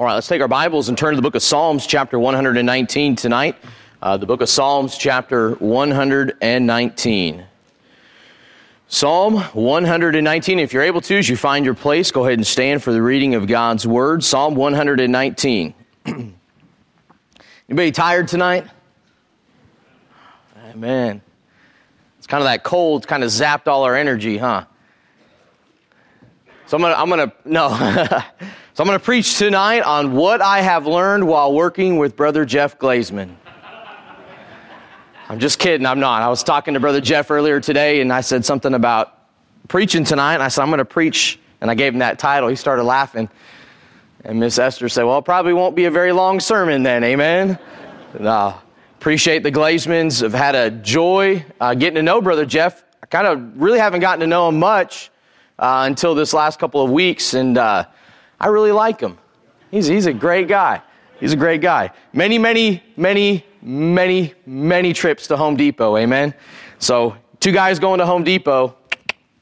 All right, let's take our Bibles and turn to the book of Psalms, chapter 119 tonight. Uh, the book of Psalms, chapter 119. Psalm 119. If you're able to, as you find your place, go ahead and stand for the reading of God's Word. Psalm 119. Anybody tired tonight? Amen. It's kind of that cold, kind of zapped all our energy, huh? So I'm I'm gonna, no. so I'm gonna preach tonight on what I have learned while working with Brother Jeff Glazman. I'm just kidding, I'm not. I was talking to Brother Jeff earlier today and I said something about preaching tonight. And I said, I'm gonna preach, and I gave him that title. He started laughing. And Miss Esther said, Well, it probably won't be a very long sermon then, amen? no. Appreciate the Glazemans. Have had a joy uh, getting to know Brother Jeff. I kind of really haven't gotten to know him much uh, until this last couple of weeks, and uh, I really like him. He's, he's a great guy. He's a great guy. Many, many, many, many, many trips to Home Depot, amen? So, two guys going to Home Depot,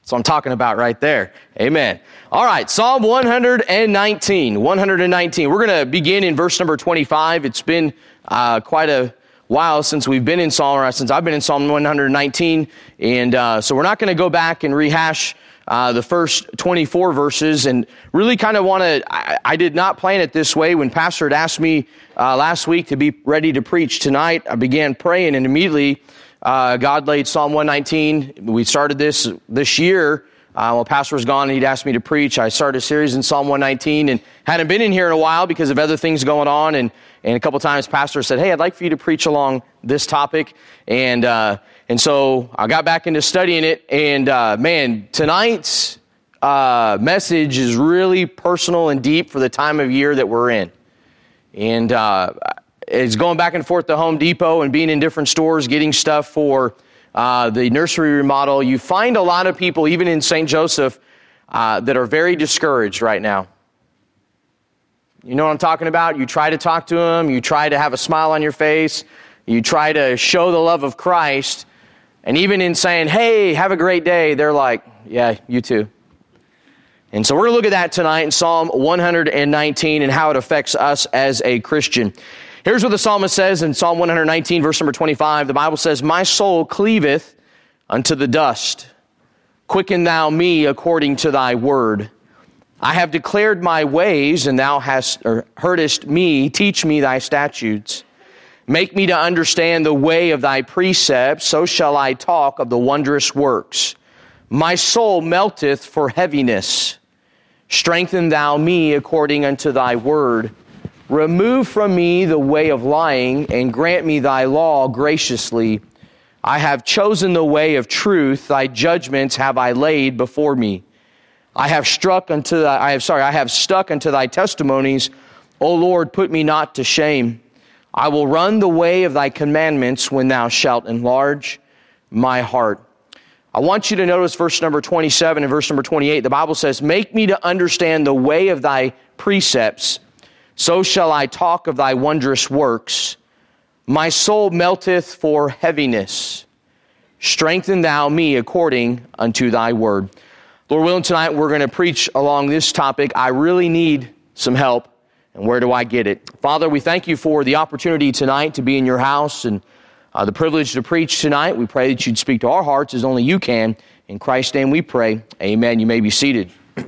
that's what I'm talking about right there. Amen. All right, Psalm 119. 119. We're going to begin in verse number 25. It's been uh, quite a while since we've been in Psalm, since I've been in Psalm 119. And uh, so we're not going to go back and rehash uh, the first 24 verses and really kind of want to, I, I, did not plan it this way. When Pastor had asked me uh, last week to be ready to preach tonight, I began praying and immediately uh, God laid Psalm 119. We started this this year. Uh, while Pastor was gone and he'd asked me to preach, I started a series in Psalm 119 and hadn't been in here in a while because of other things going on. And, and a couple times, Pastor said, Hey, I'd like for you to preach along this topic. And, uh, and so I got back into studying it. And uh, man, tonight's uh, message is really personal and deep for the time of year that we're in. And uh, it's going back and forth to Home Depot and being in different stores, getting stuff for uh, the nursery remodel, you find a lot of people, even in St. Joseph, uh, that are very discouraged right now. You know what I'm talking about? You try to talk to them, you try to have a smile on your face, you try to show the love of Christ, and even in saying, hey, have a great day, they're like, yeah, you too. And so we're going to look at that tonight in Psalm 119 and how it affects us as a Christian. Here's what the psalmist says in Psalm 119, verse number 25. The Bible says, My soul cleaveth unto the dust. Quicken thou me according to thy word. I have declared my ways, and thou hast or heardest me. Teach me thy statutes. Make me to understand the way of thy precepts, so shall I talk of the wondrous works. My soul melteth for heaviness. Strengthen thou me according unto thy word. Remove from me the way of lying and grant me thy law graciously. I have chosen the way of truth. Thy judgments have I laid before me. I have struck unto thy, I have, sorry, I have stuck unto thy testimonies. O Lord, put me not to shame. I will run the way of thy commandments when thou shalt enlarge my heart. I want you to notice verse number 27 and verse number 28. The Bible says, Make me to understand the way of thy precepts so shall I talk of thy wondrous works. My soul melteth for heaviness. Strengthen thou me according unto thy word. Lord willing, tonight we're going to preach along this topic. I really need some help. And where do I get it? Father, we thank you for the opportunity tonight to be in your house and uh, the privilege to preach tonight. We pray that you'd speak to our hearts as only you can. In Christ's name we pray. Amen. You may be seated.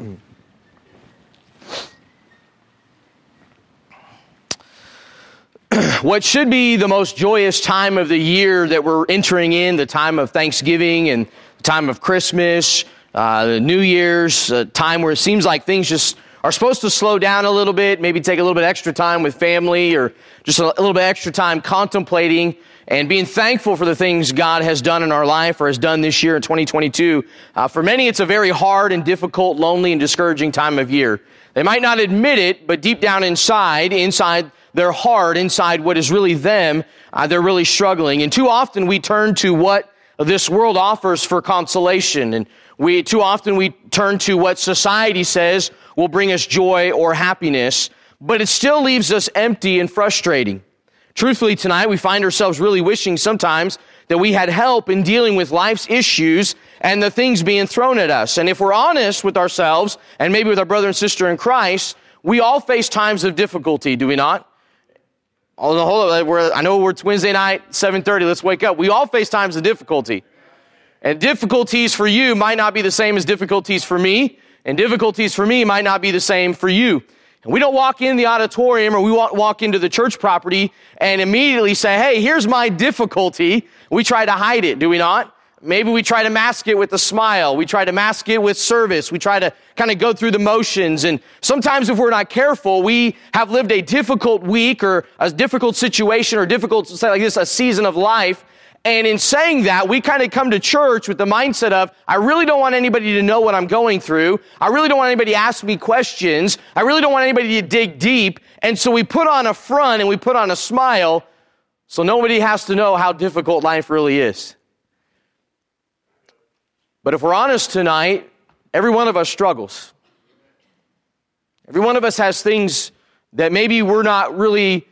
what should be the most joyous time of the year that we're entering in, the time of Thanksgiving and the time of Christmas, uh, the New Year's, a time where it seems like things just are supposed to slow down a little bit, maybe take a little bit extra time with family or just a little bit extra time contemplating and being thankful for the things God has done in our life or has done this year in 2022. Uh, for many, it's a very hard and difficult, lonely, and discouraging time of year. They might not admit it, but deep down inside, inside their heart, inside what is really them, uh, they're really struggling. And too often we turn to what this world offers for consolation. And we, too often we turn to what society says will bring us joy or happiness, but it still leaves us empty and frustrating. Truthfully, tonight we find ourselves really wishing sometimes that we had help in dealing with life's issues and the things being thrown at us. And if we're honest with ourselves and maybe with our brother and sister in Christ, we all face times of difficulty, do we not? On, I know it's Wednesday night, 7.30, let's wake up. We all face times of difficulty. And difficulties for you might not be the same as difficulties for me, and difficulties for me might not be the same for you. And we don't walk in the auditorium or we walk into the church property and immediately say, hey, here's my difficulty. We try to hide it, do we not? Maybe we try to mask it with a smile. We try to mask it with service. We try to kind of go through the motions. And sometimes if we're not careful, we have lived a difficult week or a difficult situation or difficult, say like this, a season of life. And in saying that, we kind of come to church with the mindset of, I really don't want anybody to know what I'm going through. I really don't want anybody to ask me questions. I really don't want anybody to dig deep. And so we put on a front and we put on a smile so nobody has to know how difficult life really is. But if we're honest tonight, every one of us struggles. Every one of us has things that maybe we're not really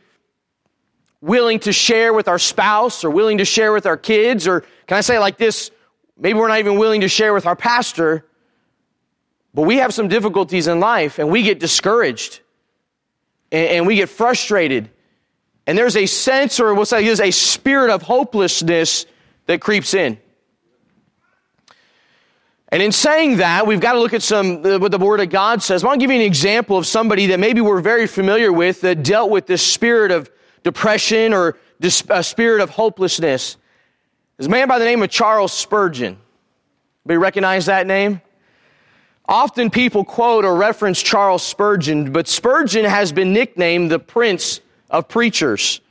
willing to share with our spouse or willing to share with our kids, or can I say like this? Maybe we're not even willing to share with our pastor, but we have some difficulties in life and we get discouraged and, and we get frustrated. And there's a sense, or we'll say there's a spirit of hopelessness that creeps in. And in saying that, we've got to look at some what the Word of God says. I want to give you an example of somebody that maybe we're very familiar with that dealt with this spirit of depression or a spirit of hopelessness. A man by the name of Charles Spurgeon. Anybody recognize that name? Often people quote or reference Charles Spurgeon, but Spurgeon has been nicknamed the Prince of Preachers.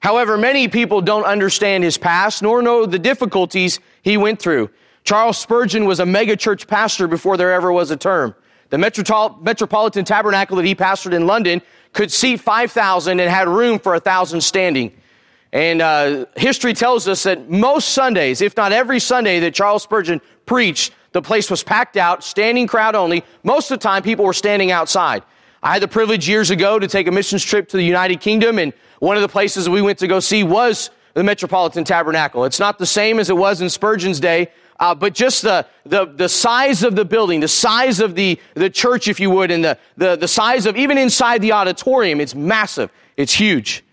However, many people don't understand his past nor know the difficulties he went through. Charles Spurgeon was a megachurch pastor before there ever was a term. The Metropolitan Tabernacle that he pastored in London could seat 5,000 and had room for 1,000 standing. And uh, history tells us that most Sundays, if not every Sunday that Charles Spurgeon preached, the place was packed out, standing crowd only. Most of the time, people were standing outside. I had the privilege years ago to take a missions trip to the United Kingdom, and one of the places we went to go see was the Metropolitan Tabernacle. It's not the same as it was in Spurgeon's day, uh, but just the, the, the size of the building, the size of the, the church, if you would, and the, the, the size of even inside the auditorium, it's massive. It's huge.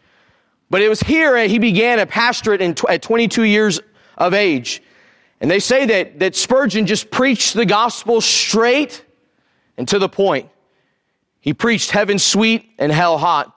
But it was here he began a pastorate in, at 22 years of age. And they say that, that Spurgeon just preached the gospel straight and to the point. He preached heaven sweet and hell hot.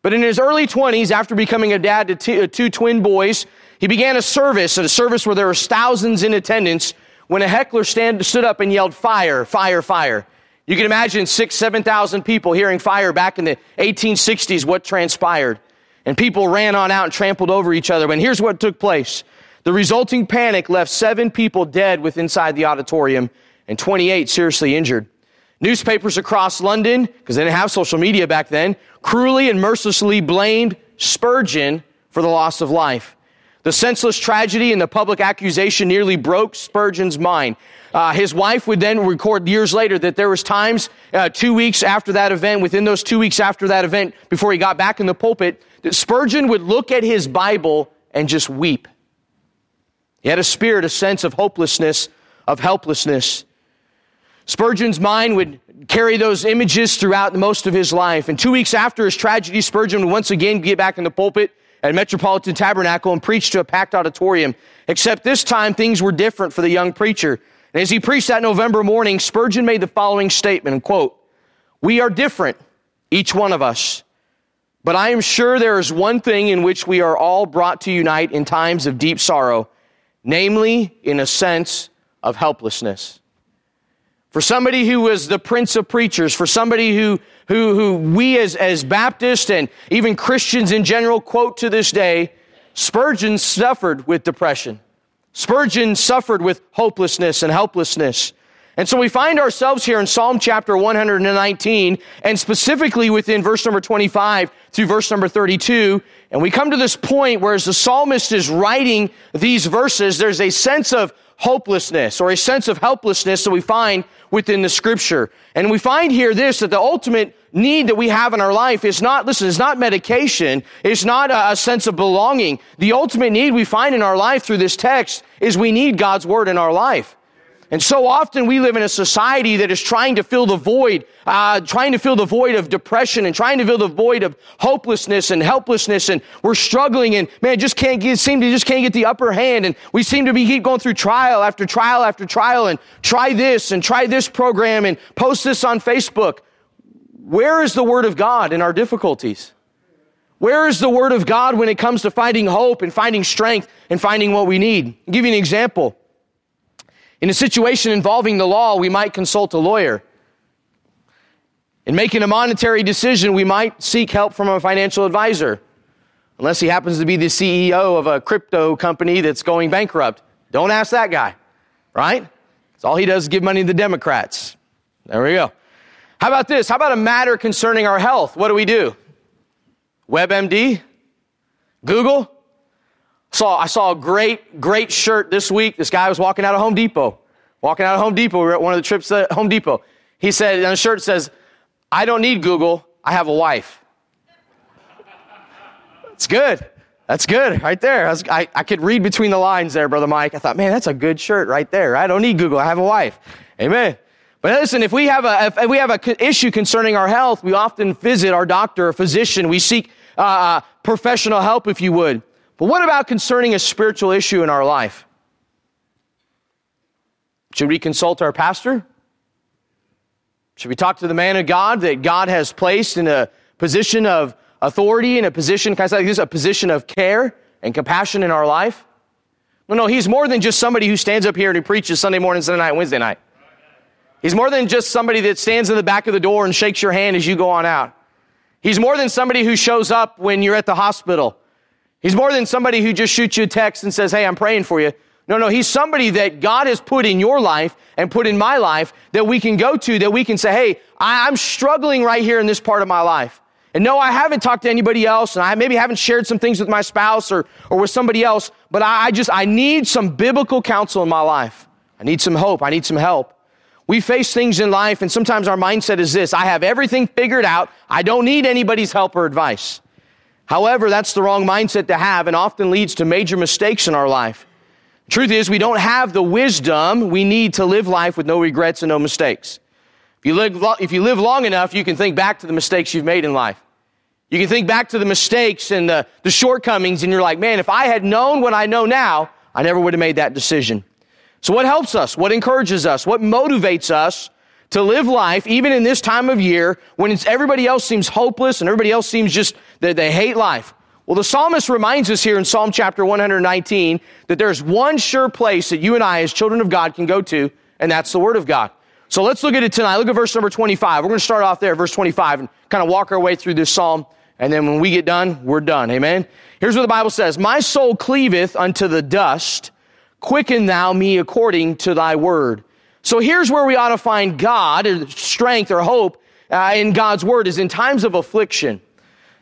But in his early 20s, after becoming a dad to uh, two twin boys, he began a service, at a service where there was thousands in attendance, when a heckler stand, stood up and yelled, fire, fire, fire. You can imagine six, 7,000 people hearing fire back in the 1860s, what transpired. And people ran on out and trampled over each other. And here's what took place. The resulting panic left seven people dead within inside the auditorium and 28 seriously injured. Newspapers across London, because they didn't have social media back then, cruelly and mercilessly blamed Spurgeon for the loss of life. The senseless tragedy and the public accusation nearly broke Spurgeon's mind. Uh, his wife would then record years later that there was times, uh, two weeks after that event, within those two weeks after that event, before he got back in the pulpit, that Spurgeon would look at his Bible and just weep. He had a spirit, a sense of hopelessness, of helplessness. Spurgeon's mind would carry those images throughout most of his life. And two weeks after his tragedy, Spurgeon would once again get back in the pulpit at Metropolitan Tabernacle and preached to a packed auditorium. Except this time things were different for the young preacher. And as he preached that November morning, Spurgeon made the following statement, quote, We are different, each one of us. But I am sure there is one thing in which we are all brought to unite in times of deep sorrow, namely in a sense of helplessness. For somebody who was the prince of preachers, for somebody who, who, who we as, as Baptists and even Christians in general quote to this day, Spurgeon suffered with depression. Spurgeon suffered with hopelessness and helplessness. And so we find ourselves here in Psalm chapter 119 and specifically within verse number 25 through verse number 32. And we come to this point where as the psalmist is writing these verses, there's a sense of hopelessness or a sense of helplessness that we find within the scripture. And we find here this, that the ultimate need that we have in our life is not, listen, it's not medication. It's not a, a sense of belonging. The ultimate need we find in our life through this text is we need God's word in our life. And so often we live in a society that is trying to fill the void, uh, trying to fill the void of depression and trying to fill the void of hopelessness and helplessness. And we're struggling and man, just can't get, seem to just can't get the upper hand. And we seem to be keep going through trial after trial after trial and try this and try this program and post this on Facebook. Where is the word of God in our difficulties? Where is the word of God when it comes to finding hope and finding strength and finding what we need? I'll give you an example. In a situation involving the law, we might consult a lawyer. In making a monetary decision, we might seek help from a financial advisor. Unless he happens to be the CEO of a crypto company that's going bankrupt. Don't ask that guy, right? That's all he does is give money to the Democrats. There we go. How about this? How about a matter concerning our health? What do we do? WebMD? Google? Saw, I saw a great, great shirt this week. This guy was walking out of Home Depot. Walking out of Home Depot. We were at one of the trips at Home Depot. He said, on the shirt says, I don't need Google. I have a wife. It's good. That's good right there. I, was, I, I, could read between the lines there, Brother Mike. I thought, man, that's a good shirt right there. I don't need Google. I have a wife. Amen. But listen, if we have a, if we have an issue concerning our health, we often visit our doctor, a physician. We seek uh, uh, professional help, if you would. But what about concerning a spiritual issue in our life? Should we consult our pastor? Should we talk to the man of God that God has placed in a position of authority, in a position, can I say this, a position of care and compassion in our life? No, no, he's more than just somebody who stands up here and he preaches Sunday morning, Sunday night, Wednesday night. He's more than just somebody that stands in the back of the door and shakes your hand as you go on out. He's more than somebody who shows up when you're at the hospital. He's more than somebody who just shoots you a text and says, Hey, I'm praying for you. No, no, he's somebody that God has put in your life and put in my life that we can go to, that we can say, Hey, I'm struggling right here in this part of my life. And no, I haven't talked to anybody else, and I maybe haven't shared some things with my spouse or, or with somebody else, but I, I just, I need some biblical counsel in my life. I need some hope. I need some help. We face things in life, and sometimes our mindset is this I have everything figured out. I don't need anybody's help or advice. However, that's the wrong mindset to have and often leads to major mistakes in our life. Truth is, we don't have the wisdom we need to live life with no regrets and no mistakes. If you live, if you live long enough, you can think back to the mistakes you've made in life. You can think back to the mistakes and the, the shortcomings, and you're like, man, if I had known what I know now, I never would have made that decision. So what helps us? What encourages us? What motivates us to live life even in this time of year when everybody else seems hopeless and everybody else seems just that they hate life? Well, the psalmist reminds us here in Psalm chapter 119 that there's one sure place that you and I as children of God can go to, and that's the Word of God. So let's look at it tonight. Look at verse number 25. We're going to start off there, verse 25, and kind of walk our way through this psalm. And then when we get done, we're done. Amen. Here's what the Bible says. My soul cleaveth unto the dust Quicken thou me according to thy word. So here's where we ought to find God, strength or hope uh, in God's word is in times of affliction.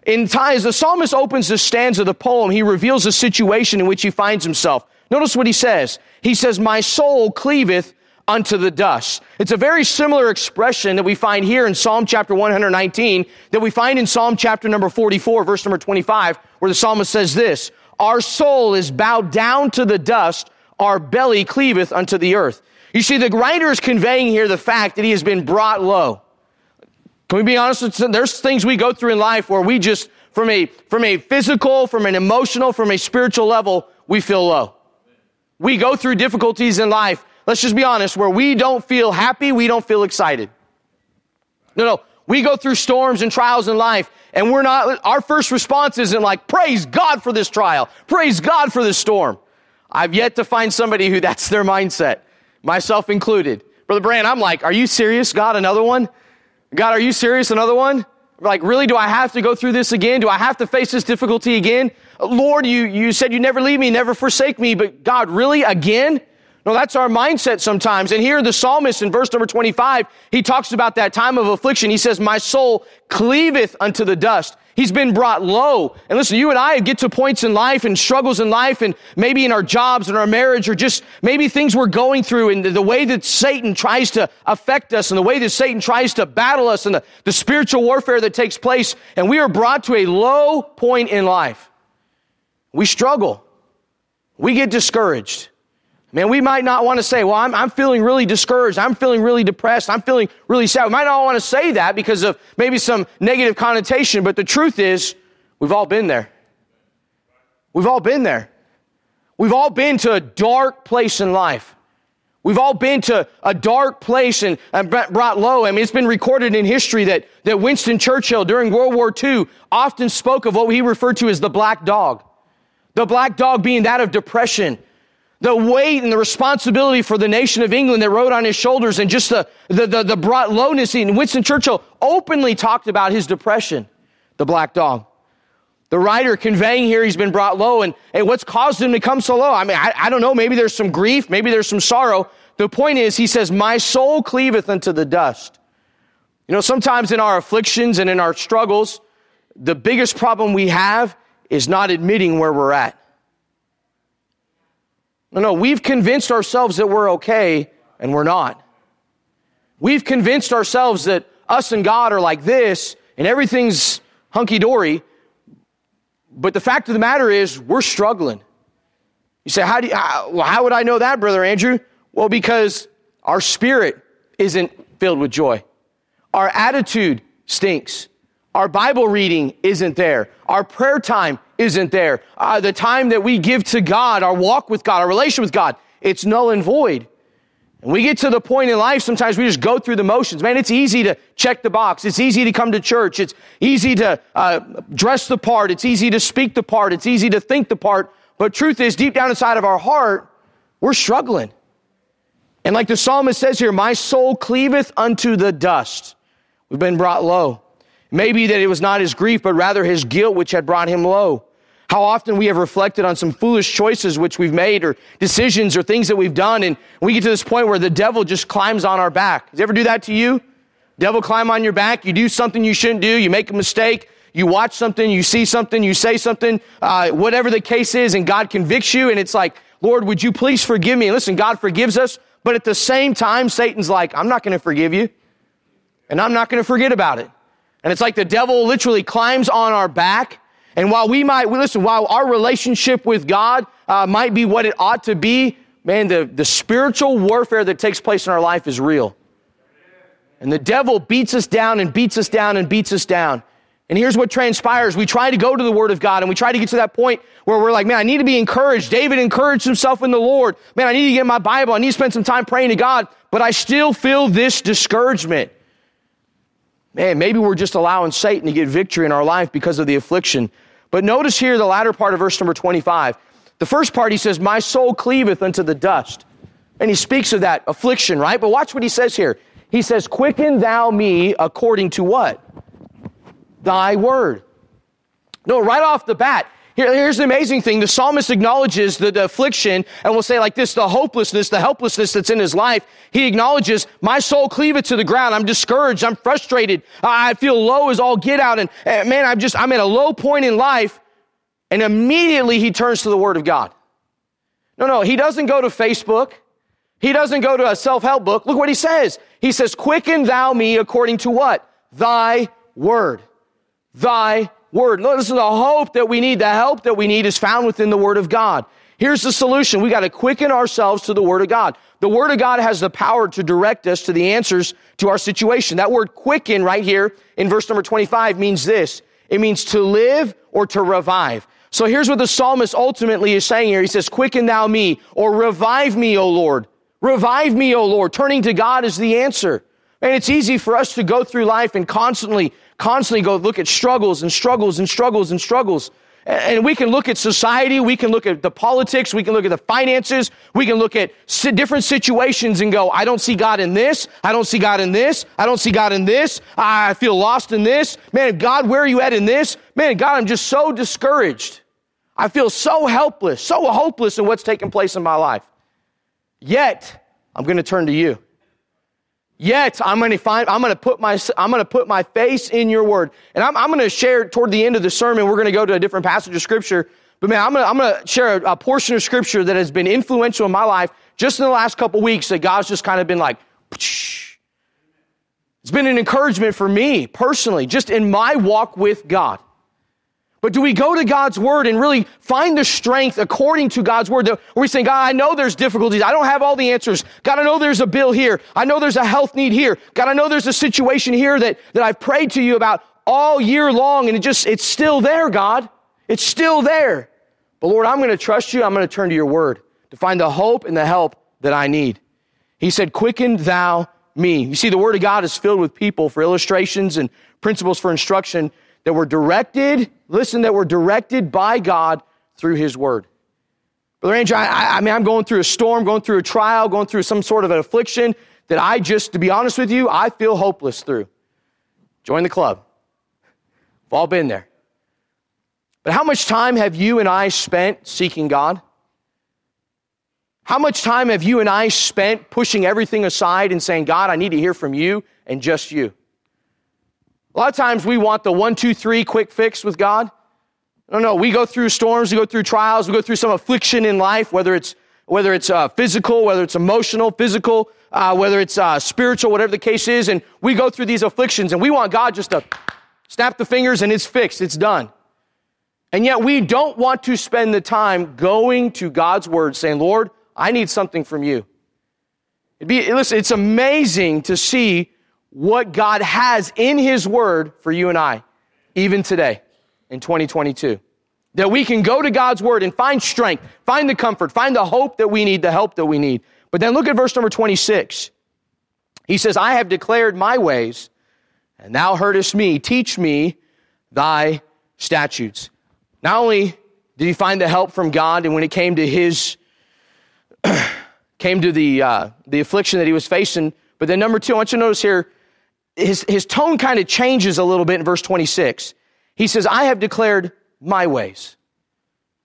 In times, the psalmist opens the stanza of the poem, he reveals the situation in which he finds himself. Notice what he says. He says, my soul cleaveth unto the dust. It's a very similar expression that we find here in Psalm chapter 119 that we find in Psalm chapter number 44, verse number 25, where the psalmist says this, our soul is bowed down to the dust our belly cleaveth unto the earth. You see, the writer is conveying here the fact that he has been brought low. Can we be honest? There's things we go through in life where we just, from a, from a physical, from an emotional, from a spiritual level, we feel low. We go through difficulties in life. Let's just be honest, where we don't feel happy, we don't feel excited. No, no. We go through storms and trials in life and we're not, our first response isn't like, praise God for this trial. Praise God for this storm. I've yet to find somebody who that's their mindset, myself included. Brother Brand, I'm like, are you serious? God, another one? God, are you serious? Another one? Like, really, do I have to go through this again? Do I have to face this difficulty again? Lord, you, you said you never leave me, never forsake me, but God, really, again? No, that's our mindset sometimes. And here the psalmist in verse number 25, he talks about that time of affliction. He says, my soul cleaveth unto the dust. He's been brought low. And listen, you and I get to points in life and struggles in life and maybe in our jobs and our marriage or just maybe things we're going through and the way that Satan tries to affect us and the way that Satan tries to battle us and the, the spiritual warfare that takes place. And we are brought to a low point in life. We struggle. We get discouraged. Man, we might not want to say, well, I'm, I'm feeling really discouraged. I'm feeling really depressed. I'm feeling really sad. We might not want to say that because of maybe some negative connotation, but the truth is, we've all been there. We've all been there. We've all been to a dark place in life. We've all been to a dark place and, and brought low. I mean, it's been recorded in history that, that Winston Churchill during World War II often spoke of what he referred to as the black dog. The black dog being that of depression the weight and the responsibility for the nation of England that rode on his shoulders and just the, the, the, the brought lowness. And Winston Churchill openly talked about his depression, the black dog. The writer conveying here he's been brought low and, and what's caused him to come so low. I mean, I, I don't know. Maybe there's some grief. Maybe there's some sorrow. The point is, he says, my soul cleaveth unto the dust. You know, sometimes in our afflictions and in our struggles, the biggest problem we have is not admitting where we're at. No, no, we've convinced ourselves that we're okay and we're not. We've convinced ourselves that us and God are like this and everything's hunky dory. But the fact of the matter is, we're struggling. You say, how, do you, how, well, how would I know that, Brother Andrew? Well, because our spirit isn't filled with joy. Our attitude stinks. Our Bible reading isn't there. Our prayer time isn't there. Uh, the time that we give to God, our walk with God, our relation with God, it's null and void. And we get to the point in life, sometimes we just go through the motions. Man, it's easy to check the box. It's easy to come to church. It's easy to uh, dress the part. It's easy to speak the part. It's easy to think the part. But truth is, deep down inside of our heart, we're struggling. And like the psalmist says here, my soul cleaveth unto the dust. We've been brought low. Maybe that it was not his grief, but rather his guilt which had brought him low. How often we have reflected on some foolish choices which we've made or decisions or things that we've done and we get to this point where the devil just climbs on our back. Does he ever do that to you? Devil climb on your back, you do something you shouldn't do, you make a mistake, you watch something, you see something, you say something, uh, whatever the case is, and God convicts you, and it's like, Lord, would you please forgive me? And listen, God forgives us, but at the same time, Satan's like, I'm not going to forgive you, and I'm not going to forget about it. And it's like the devil literally climbs on our back. And while we might, listen, while our relationship with God uh, might be what it ought to be, man, the, the spiritual warfare that takes place in our life is real. And the devil beats us down and beats us down and beats us down. And here's what transpires. We try to go to the Word of God and we try to get to that point where we're like, man, I need to be encouraged. David encouraged himself in the Lord. Man, I need to get my Bible. I need to spend some time praying to God, but I still feel this discouragement man, maybe we're just allowing Satan to get victory in our life because of the affliction. But notice here the latter part of verse number 25. The first part, he says, My soul cleaveth unto the dust. And he speaks of that affliction, right? But watch what he says here. He says, Quicken thou me according to what? Thy word. No, right off the bat, here, here's the amazing thing. The psalmist acknowledges the, the affliction and will say like this, the hopelessness, the helplessness that's in his life. He acknowledges, my soul cleaveth to the ground. I'm discouraged. I'm frustrated. I feel low as all get out. And, and man, I'm just, I'm at a low point in life. And immediately he turns to the word of God. No, no, he doesn't go to Facebook. He doesn't go to a self-help book. Look what he says. He says, quicken thou me according to what? Thy word. Thy word. Listen, the hope that we need, the help that we need is found within the word of God. Here's the solution. We got to quicken ourselves to the word of God. The word of God has the power to direct us to the answers to our situation. That word quicken right here in verse number 25 means this. It means to live or to revive. So here's what the psalmist ultimately is saying here. He says, quicken thou me or revive me, O Lord. Revive me, O Lord. Turning to God is the answer. And it's easy for us to go through life and constantly constantly go look at struggles and struggles and struggles and struggles. And we can look at society, we can look at the politics, we can look at the finances, we can look at different situations and go, I don't see God in this, I don't see God in this, I don't see God in this, I feel lost in this. Man, God, where are you at in this? Man, God, I'm just so discouraged. I feel so helpless, so hopeless in what's taking place in my life. Yet, I'm going to turn to you. Yet I'm going to find, I'm going to put my, I'm going to put my face in your word. And I'm, I'm going to share toward the end of the sermon, we're going to go to a different passage of scripture. But man, I'm going to, I'm going to share a, a portion of scripture that has been influential in my life just in the last couple weeks that God's just kind of been like, Psh. it's been an encouragement for me personally, just in my walk with God. But do we go to God's word and really find the strength according to God's word that we say, God, I know there's difficulties. I don't have all the answers. God, I know there's a bill here. I know there's a health need here. God, I know there's a situation here that, that I've prayed to you about all year long and it just, it's still there, God. It's still there. But Lord, I'm going to trust you. I'm going to turn to your word to find the hope and the help that I need. He said, quicken thou me. You see, the word of God is filled with people for illustrations and principles for instruction that were directed, listen, that were directed by God through his word. Brother Andrew, I, I mean, I'm going through a storm, going through a trial, going through some sort of an affliction that I just, to be honest with you, I feel hopeless through. Join the club. We've all been there. But how much time have you and I spent seeking God? How much time have you and I spent pushing everything aside and saying, God, I need to hear from you and just you? A lot of times we want the one, two, three quick fix with God. No, no, we go through storms, we go through trials, we go through some affliction in life, whether it's whether it's uh, physical, whether it's emotional, physical, uh, whether it's uh, spiritual, whatever the case is, and we go through these afflictions, and we want God just to snap the fingers and it's fixed, it's done. And yet we don't want to spend the time going to God's word saying, Lord, I need something from you. It'd be, listen, it's amazing to see what God has in his word for you and I, even today in 2022. That we can go to God's word and find strength, find the comfort, find the hope that we need, the help that we need. But then look at verse number 26. He says, I have declared my ways, and thou heardest me. Teach me thy statutes. Not only did he find the help from God, and when it came to his came to the uh, the affliction that he was facing, but then number two, I want you to notice here, his his tone kind of changes a little bit in verse 26. He says, "I have declared my ways."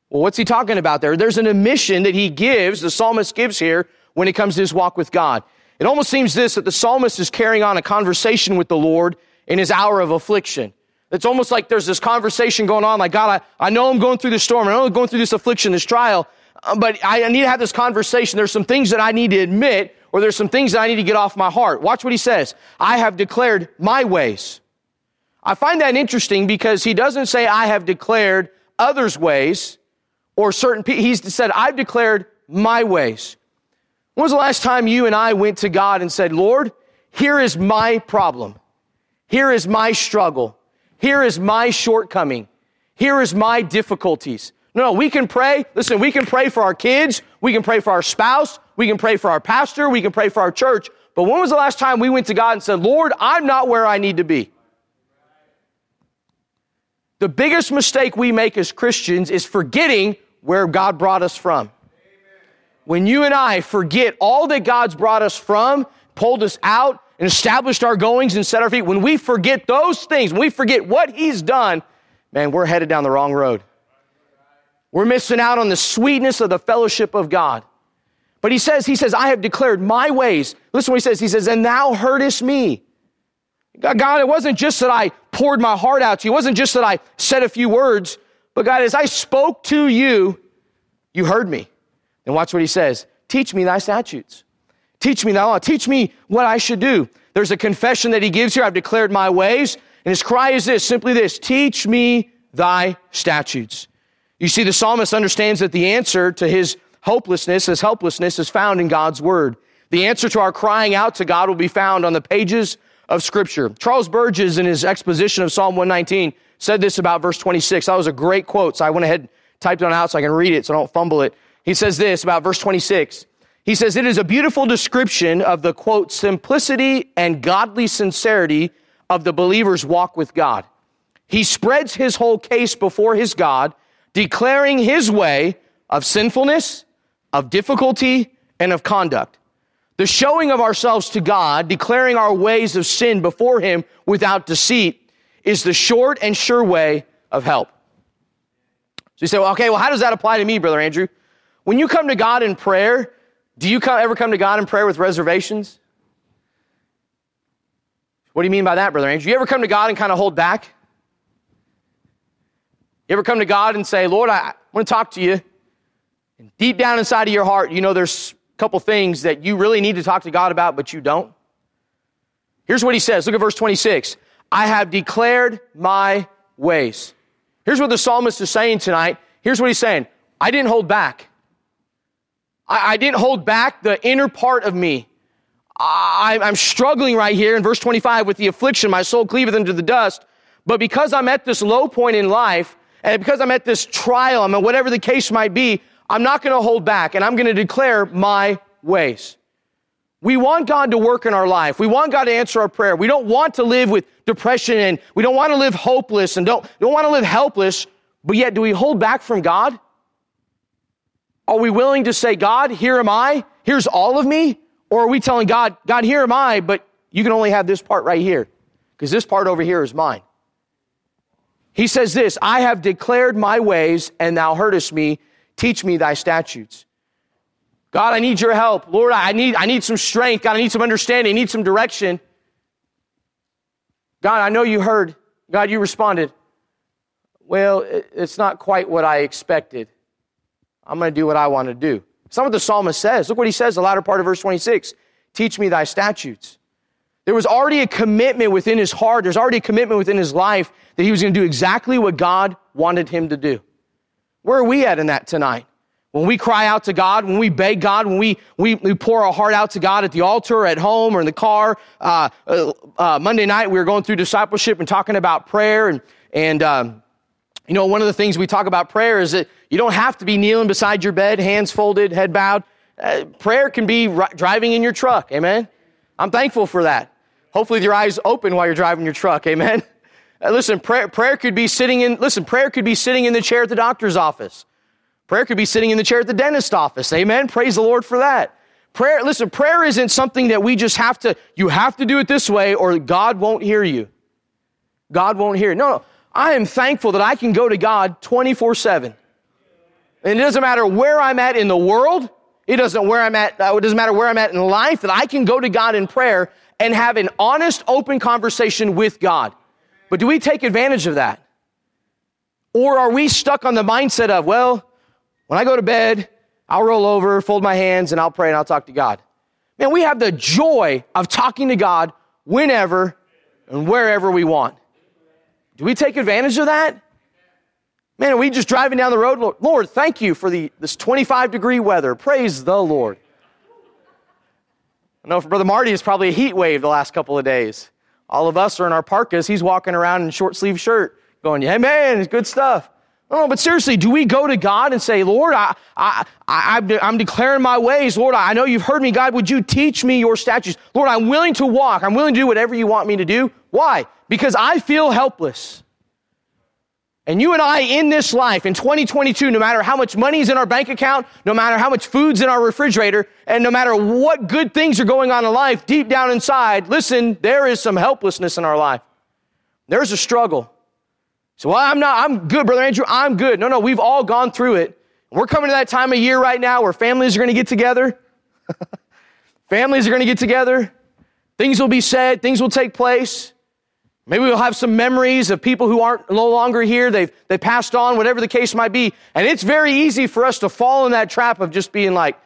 Well, what's he talking about there? There's an admission that he gives, the psalmist gives here when it comes to his walk with God. It almost seems this that the psalmist is carrying on a conversation with the Lord in his hour of affliction. It's almost like there's this conversation going on, like, God, I, I know I'm going through this storm. I know I'm going through this affliction, this trial, uh, but I need to have this conversation. There's some things that I need to admit, or there's some things I need to get off my heart. Watch what he says. I have declared my ways. I find that interesting because he doesn't say, I have declared others' ways, or certain people. He's said, I've declared my ways. When was the last time you and I went to God and said, Lord, here is my problem. Here is my struggle. Here is my shortcoming. Here is my difficulties. No, no, we can pray. Listen, we can pray for our kids. We can pray for our spouse. We can pray for our pastor. We can pray for our church. But when was the last time we went to God and said, Lord, I'm not where I need to be? The biggest mistake we make as Christians is forgetting where God brought us from. When you and I forget all that God's brought us from, pulled us out, and established our goings and set our feet, when we forget those things, when we forget what He's done, man, we're headed down the wrong road. We're missing out on the sweetness of the fellowship of God. But he says, he says, I have declared my ways. Listen what he says. He says, and thou heardest me. God, it wasn't just that I poured my heart out to you. It wasn't just that I said a few words. But God, as I spoke to you, you heard me. And watch what he says. Teach me thy statutes. Teach me thy law. Teach me what I should do. There's a confession that he gives here. I've declared my ways. And his cry is this, simply this, teach me thy statutes. You see, the psalmist understands that the answer to his hopelessness, his helplessness, is found in God's word. The answer to our crying out to God will be found on the pages of scripture. Charles Bridges, in his exposition of Psalm 119, said this about verse 26. That was a great quote, so I went ahead and typed it out so I can read it so I don't fumble it. He says this about verse 26. He says, It is a beautiful description of the quote, simplicity and godly sincerity of the believer's walk with God. He spreads his whole case before his God, declaring his way of sinfulness, of difficulty, and of conduct. The showing of ourselves to God, declaring our ways of sin before him without deceit, is the short and sure way of help. So you say, well, okay, well, how does that apply to me, Brother Andrew? When you come to God in prayer, do you come, ever come to God in prayer with reservations? What do you mean by that, Brother Andrew? You ever come to God and kind of hold back? You ever come to God and say, Lord, I want to talk to you? And deep down inside of your heart, you know there's a couple things that you really need to talk to God about, but you don't. Here's what he says. Look at verse 26. I have declared my ways. Here's what the psalmist is saying tonight. Here's what he's saying I didn't hold back. I, I didn't hold back the inner part of me. I, I'm struggling right here in verse 25 with the affliction. My soul cleaveth unto the dust. But because I'm at this low point in life, and because I'm at this trial, I'm mean, whatever the case might be, I'm not going to hold back and I'm going to declare my ways. We want God to work in our life. We want God to answer our prayer. We don't want to live with depression and we don't want to live hopeless and don't, don't want to live helpless. But yet, do we hold back from God? Are we willing to say, God, here am I. Here's all of me. Or are we telling God, God, here am I, but you can only have this part right here because this part over here is mine. He says this, I have declared my ways and thou heardest me. Teach me thy statutes. God, I need your help. Lord, I need, I need some strength. God, I need some understanding. I need some direction. God, I know you heard. God, you responded. Well, it's not quite what I expected. I'm going to do what I want to do. It's not what the psalmist says. Look what he says, the latter part of verse 26. Teach me thy statutes. There was already a commitment within his heart. There's already a commitment within his life that he was going to do exactly what God wanted him to do. Where are we at in that tonight? When we cry out to God, when we beg God, when we, we, we pour our heart out to God at the altar, at home, or in the car. Uh, uh, uh, Monday night, we were going through discipleship and talking about prayer. And, and um, you know, one of the things we talk about prayer is that you don't have to be kneeling beside your bed, hands folded, head bowed. Uh, prayer can be ri- driving in your truck. Amen. I'm thankful for that. Hopefully, with your eyes open while you're driving your truck. Amen. Uh, listen, prayer, prayer could be sitting in, listen, prayer could be sitting in the chair at the doctor's office. Prayer could be sitting in the chair at the dentist office. Amen. Praise the Lord for that. Prayer, listen, prayer isn't something that we just have to, you have to do it this way or God won't hear you. God won't hear. No, no. I am thankful that I can go to God 24 7. And it doesn't matter where I'm at in the world. It doesn't where I'm at. Uh, it doesn't matter where I'm at in life. That I can go to God in prayer and have an honest, open conversation with God. But do we take advantage of that? Or are we stuck on the mindset of, well, when I go to bed, I'll roll over, fold my hands, and I'll pray and I'll talk to God. Man, we have the joy of talking to God whenever and wherever we want. Do we take advantage of that? Man, are we just driving down the road? Lord, thank you for the, this 25 degree weather. Praise the Lord. I know for Brother Marty, it's probably a heat wave the last couple of days. All of us are in our parkas. He's walking around in a short sleeve shirt going, hey man, it's good stuff. No, but seriously, do we go to God and say, Lord, I, I, I, I'm declaring my ways. Lord, I know you've heard me. God, would you teach me your statutes? Lord, I'm willing to walk. I'm willing to do whatever you want me to do. Why? Because I feel helpless. And you and I in this life, in 2022, no matter how much money is in our bank account, no matter how much food's in our refrigerator, and no matter what good things are going on in life, deep down inside, listen, there is some helplessness in our life. There's a struggle. So, well, I'm not, I'm good, Brother Andrew, I'm good. No, no, we've all gone through it. We're coming to that time of year right now where families are going to get together. families are going to get together. Things will be said, things will take place. Maybe we'll have some memories of people who aren't no longer here. They've, they passed on, whatever the case might be. And it's very easy for us to fall in that trap of just being like,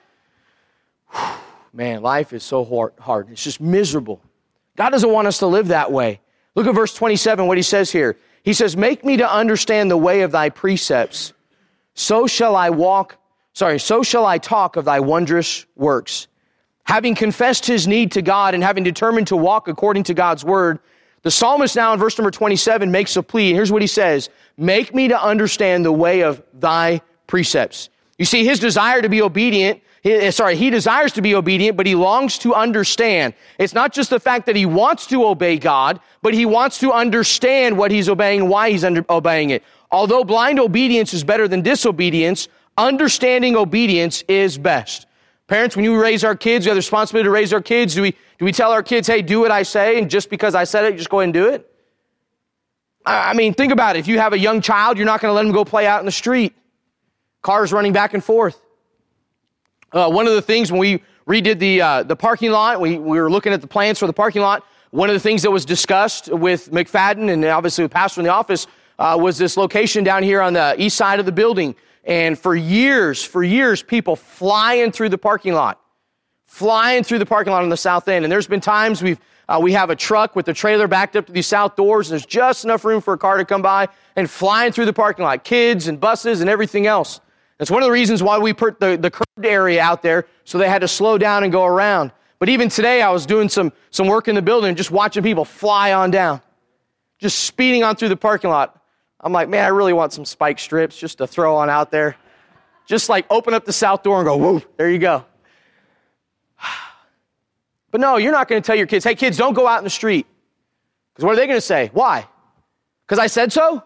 man, life is so hard. It's just miserable. God doesn't want us to live that way. Look at verse 27, what he says here. He says, Make me to understand the way of thy precepts. So shall I walk, sorry, so shall I talk of thy wondrous works. Having confessed his need to God and having determined to walk according to God's word, the psalmist now in verse number 27 makes a plea. Here's what he says Make me to understand the way of thy precepts. You see, his desire to be obedient he, eh, sorry, he desires to be obedient, but he longs to understand. It's not just the fact that he wants to obey God, but he wants to understand what he's obeying why he's under, obeying it. Although blind obedience is better than disobedience, understanding obedience is best. Parents, when you raise our kids, we have the responsibility to raise our kids. Do we, do we tell our kids, hey, do what I say, and just because I said it, just go ahead and do it? I mean, think about it. If you have a young child, you're not going to let them go play out in the street. Cars running back and forth. Uh, one of the things when we redid the, uh, the parking lot, we, we were looking at the plans for the parking lot. One of the things that was discussed with McFadden and obviously with Pastor in the office uh, was this location down here on the east side of the building. And for years, for years, people flying through the parking lot, flying through the parking lot on the south end. And there's been times we've uh, we have a truck with the trailer backed up to these south doors, there's just enough room for a car to come by and flying through the parking lot, kids and buses and everything else. That's one of the reasons why we put the, the curved area out there so they had to slow down and go around. But even today, I was doing some, some work in the building, just watching people fly on down, just speeding on through the parking lot. I'm like, man, I really want some spike strips just to throw on out there. Just like open up the south door and go, whoa, there you go. But no, you're not going to tell your kids, hey, kids, don't go out in the street. Because what are they going to say? Why? Because I said so?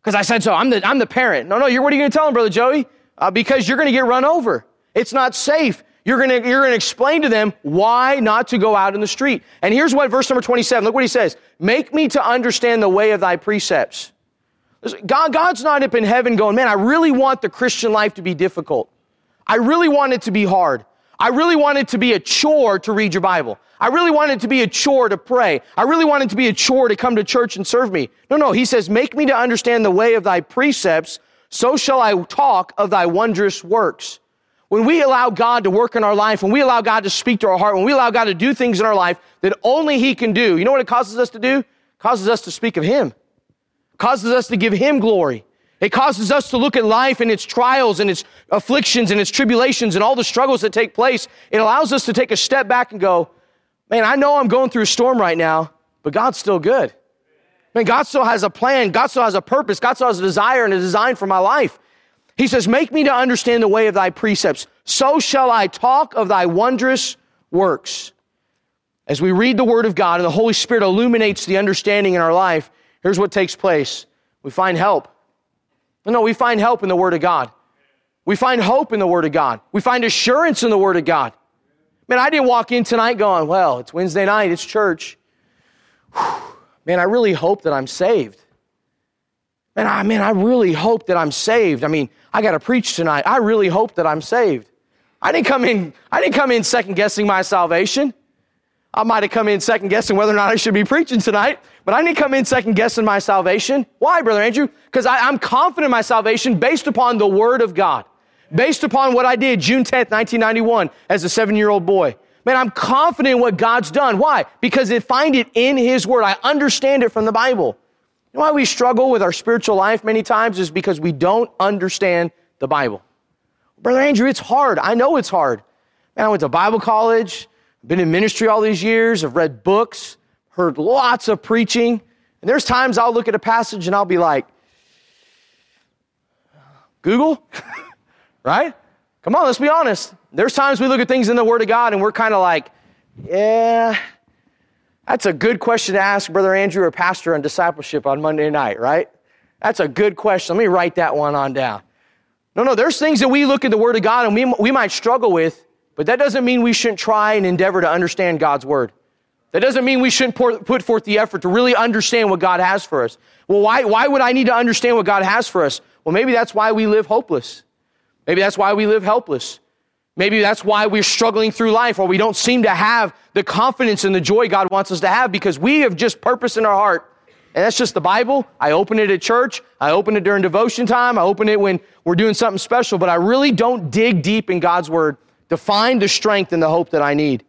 Because I said so. I'm the, I'm the parent. No, no, you're, what are you going to tell them, Brother Joey? Uh, because you're going to get run over. It's not safe. You're going you're going to explain to them why not to go out in the street. And here's what verse number 27, look what he says. Make me to understand the way of thy precepts. God, God's not up in heaven going, man, I really want the Christian life to be difficult. I really want it to be hard. I really want it to be a chore to read your Bible. I really want it to be a chore to pray. I really want it to be a chore to come to church and serve me. No, no. He says, make me to understand the way of thy precepts. So shall I talk of thy wondrous works. When we allow God to work in our life, when we allow God to speak to our heart, when we allow God to do things in our life that only He can do, you know what it causes us to do? It causes us to speak of Him. Causes us to give Him glory. It causes us to look at life and its trials and its afflictions and its tribulations and all the struggles that take place. It allows us to take a step back and go, man, I know I'm going through a storm right now, but God's still good. Man, God still has a plan. God still has a purpose. God still has a desire and a design for my life. He says, make me to understand the way of thy precepts. So shall I talk of thy wondrous works. As we read the word of God and the Holy Spirit illuminates the understanding in our life, here's what takes place. We find help. No, we find help in the Word of God. We find hope in the Word of God. We find assurance in the Word of God. Man, I didn't walk in tonight going, well, it's Wednesday night, it's church. Whew. Man, I really hope that I'm saved. Man, I, mean, I really hope that I'm saved. I mean, I got to preach tonight. I really hope that I'm saved. I didn't come in, I didn't come in second guessing my salvation. I might have come in second guessing whether or not I should be preaching tonight, but I didn't come in second guessing my salvation. Why, Brother Andrew? Because I'm confident in my salvation based upon the Word of God, based upon what I did June 10th, 1991, as a seven year old boy. Man, I'm confident in what God's done. Why? Because I find it in His Word. I understand it from the Bible. You know why we struggle with our spiritual life many times is because we don't understand the Bible. Brother Andrew, it's hard. I know it's hard. Man, I went to Bible college. Been in ministry all these years. I've read books, heard lots of preaching. And there's times I'll look at a passage and I'll be like, Google? right? Come on, let's be honest. There's times we look at things in the Word of God and we're kind of like, yeah, that's a good question to ask Brother Andrew or Pastor on discipleship on Monday night, right? That's a good question. Let me write that one on down. No, no, there's things that we look at the Word of God and we, we might struggle with, but that doesn't mean we shouldn't try and endeavor to understand God's word. That doesn't mean we shouldn't put forth the effort to really understand what God has for us. Well, why, why would I need to understand what God has for us? Well, maybe that's why we live hopeless. Maybe that's why we live helpless. Maybe that's why we're struggling through life or we don't seem to have the confidence and the joy God wants us to have because we have just purpose in our heart. And that's just the Bible. I open it at church. I open it during devotion time. I open it when we're doing something special, but I really don't dig deep in God's word to find the strength and the hope that I need.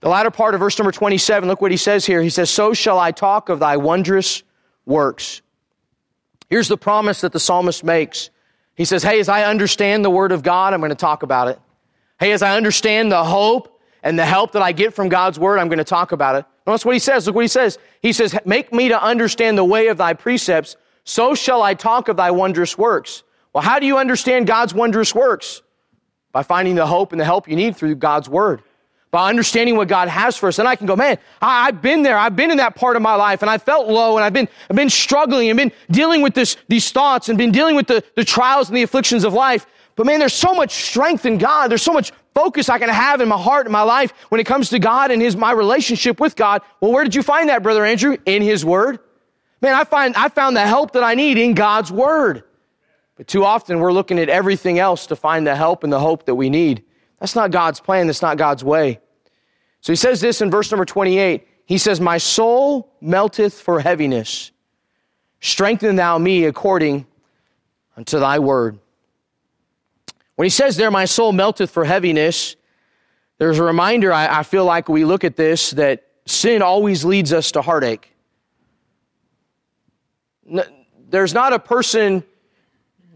The latter part of verse number 27, look what he says here. He says, So shall I talk of thy wondrous works. Here's the promise that the psalmist makes. He says, Hey, as I understand the word of God, I'm going to talk about it. Hey, as I understand the hope and the help that I get from God's word, I'm going to talk about it. Notice what he says. Look what he says. He says, Make me to understand the way of thy precepts, so shall I talk of thy wondrous works. Well, how do you understand God's wondrous works? By finding the hope and the help you need through God's Word, by understanding what God has for us. And I can go, man, I, have been there. I've been in that part of my life and I felt low and I've been, I've been struggling and been dealing with this, these thoughts and been dealing with the, the trials and the afflictions of life. But man, there's so much strength in God. There's so much focus I can have in my heart and my life when it comes to God and his, my relationship with God. Well, where did you find that, Brother Andrew? In His Word. Man, I find, I found the help that I need in God's Word. Too often we're looking at everything else to find the help and the hope that we need. That's not God's plan. That's not God's way. So he says this in verse number 28. He says, My soul melteth for heaviness. Strengthen thou me according unto thy word. When he says there, My soul melteth for heaviness, There's a reminder, I, I feel like we look at this, that sin always leads us to heartache. There's not a person,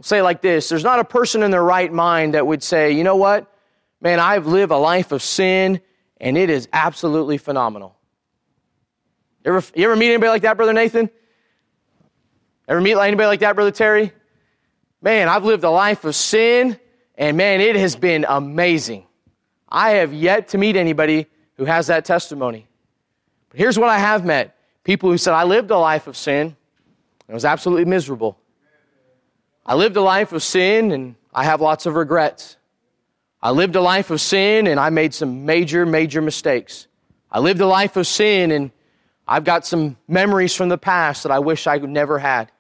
say like this, there's not a person in their right mind that would say, you know what? Man, I've lived a life of sin and it is absolutely phenomenal. You ever, you ever meet anybody like that, Brother Nathan? Ever meet anybody like that, Brother Terry? Man, I've lived a life of sin and man, it has been amazing. I have yet to meet anybody who has that testimony. But here's what I have met people who said, I lived a life of sin and was absolutely miserable. I lived a life of sin and I have lots of regrets. I lived a life of sin and I made some major, major mistakes. I lived a life of sin and I've got some memories from the past that I wish I could never had.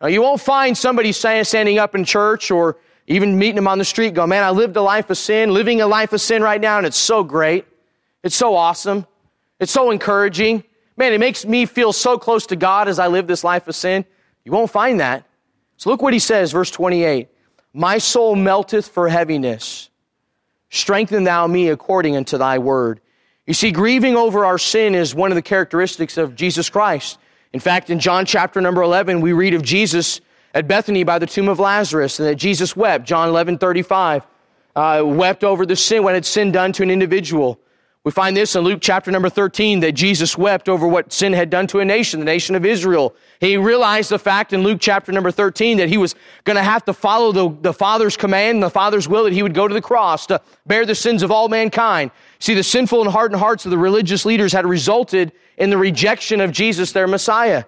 Now, you won't find somebody standing up in church or even meeting them on the street going, man, I lived a life of sin, living a life of sin right now, and it's so great. It's so awesome. It's so encouraging. Man, it makes me feel so close to God as I live this life of sin. You won't find that. So look what he says, verse 28. My soul melteth for heaviness. Strengthen thou me according unto thy word. You see, grieving over our sin is one of the characteristics of Jesus Christ. In fact, in John chapter number 11, we read of Jesus at Bethany by the tomb of Lazarus and that Jesus wept. John 11, 35, uh, wept over the sin, when had sin done to an individual. We find this in Luke chapter number 13 that Jesus wept over what sin had done to a nation, the nation of Israel. He realized the fact in Luke chapter number 13 that he was going to have to follow the, the Father's command, and the Father's will, that he would go to the cross to bear the sins of all mankind. See, the sinful and hardened hearts of the religious leaders had resulted in the rejection of Jesus, their Messiah.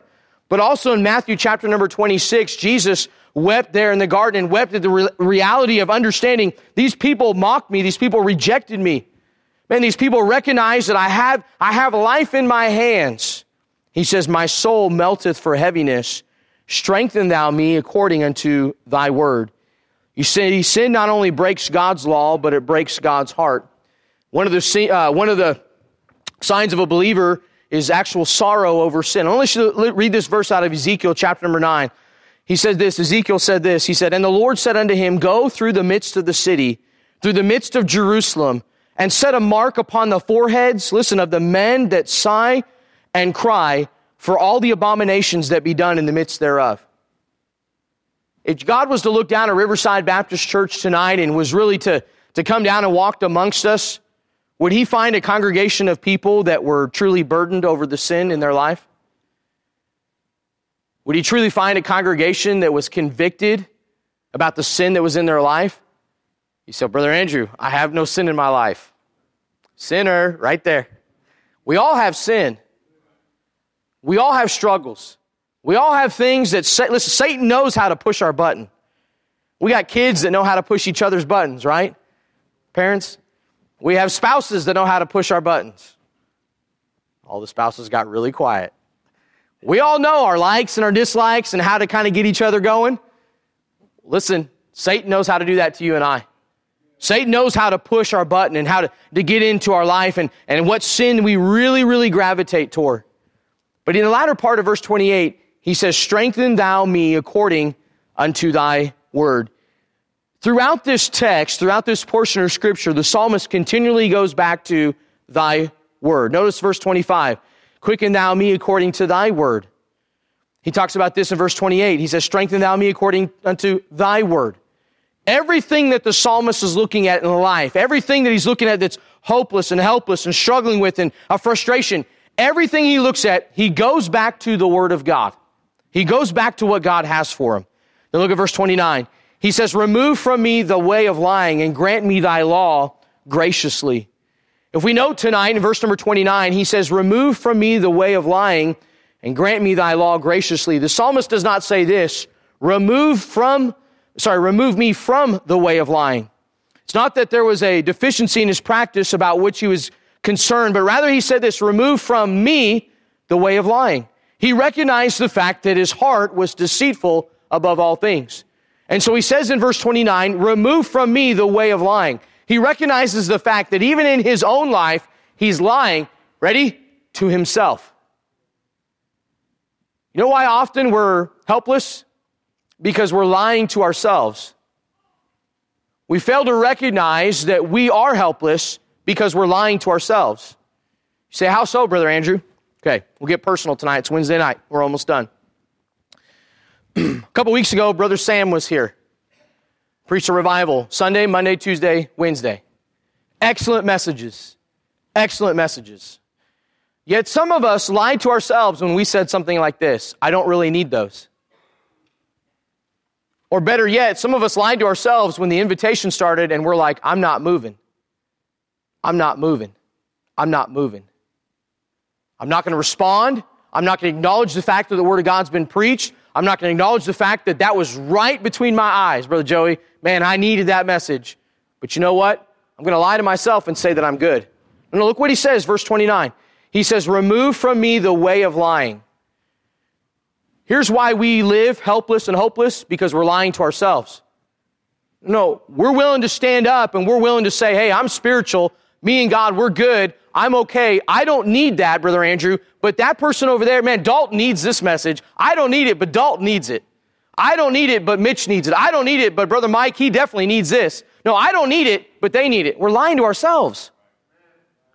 But also in Matthew chapter number 26, Jesus wept there in the garden and wept at the re- reality of understanding these people mocked me, these people rejected me. Man, these people recognize that I have, I have life in my hands. He says, My soul melteth for heaviness. Strengthen thou me according unto thy word. You see, sin not only breaks God's law, but it breaks God's heart. One of the, uh, one of the signs of a believer is actual sorrow over sin. I want to read this verse out of Ezekiel chapter number 9. He said this, Ezekiel said this, he said, And the Lord said unto him, Go through the midst of the city, through the midst of Jerusalem, and set a mark upon the foreheads, listen, of the men that sigh and cry for all the abominations that be done in the midst thereof. If God was to look down at Riverside Baptist Church tonight and was really to, to come down and walk amongst us, would he find a congregation of people that were truly burdened over the sin in their life? Would he truly find a congregation that was convicted about the sin that was in their life? You said, Brother Andrew, I have no sin in my life. Sinner, right there. We all have sin. We all have struggles. We all have things that, listen, Satan knows how to push our button. We got kids that know how to push each other's buttons, right? Parents? We have spouses that know how to push our buttons. All the spouses got really quiet. We all know our likes and our dislikes and how to kind of get each other going. Listen, Satan knows how to do that to you and I. Satan knows how to push our button and how to, to get into our life and, and what sin we really, really gravitate toward. But in the latter part of verse 28, he says, Strengthen thou me according unto thy word. Throughout this text, throughout this portion of scripture, the psalmist continually goes back to thy word. Notice verse 25. Quicken thou me according to thy word. He talks about this in verse 28. He says, Strengthen thou me according unto thy word. Everything that the psalmist is looking at in life, everything that he's looking at that's hopeless and helpless and struggling with and a frustration, everything he looks at, he goes back to the Word of God. He goes back to what God has for him. Then look at verse 29. He says, Remove from me the way of lying and grant me thy law graciously. If we note tonight in verse number 29, he says, Remove from me the way of lying and grant me thy law graciously. The psalmist does not say this, remove from sorry, remove me from the way of lying. It's not that there was a deficiency in his practice about which he was concerned, but rather he said this, remove from me the way of lying. He recognized the fact that his heart was deceitful above all things. And so he says in verse 29, remove from me the way of lying. He recognizes the fact that even in his own life, he's lying, ready, to himself. You know why often we're helpless? Because we're lying to ourselves. We fail to recognize that we are helpless because we're lying to ourselves. You say, How so, Brother Andrew? Okay, we'll get personal tonight. It's Wednesday night. We're almost done. a couple weeks ago, Brother Sam was here. Preached a revival Sunday, Monday, Tuesday, Wednesday. Excellent messages. Excellent messages. Yet some of us lied to ourselves when we said something like this I don't really need those. Or better yet, some of us lied to ourselves when the invitation started and we're like, I'm not moving. I'm not moving. I'm not moving. I'm not going to respond. I'm not going to acknowledge the fact that the Word of God's been preached. I'm not going to acknowledge the fact that that was right between my eyes, Brother Joey. Man, I needed that message. But you know what? I'm going to lie to myself and say that I'm good. And look what he says, verse 29. He says, Remove from me the way of lying. Here's why we live helpless and hopeless because we're lying to ourselves. No, we're willing to stand up and we're willing to say, Hey, I'm spiritual. Me and God, we're good. I'm okay. I don't need that, Brother Andrew, but that person over there, man, Dalton needs this message. I don't need it, but Dalton needs it. I don't need it, but Mitch needs it. I don't need it, but Brother Mike, he definitely needs this. No, I don't need it, but they need it. We're lying to ourselves.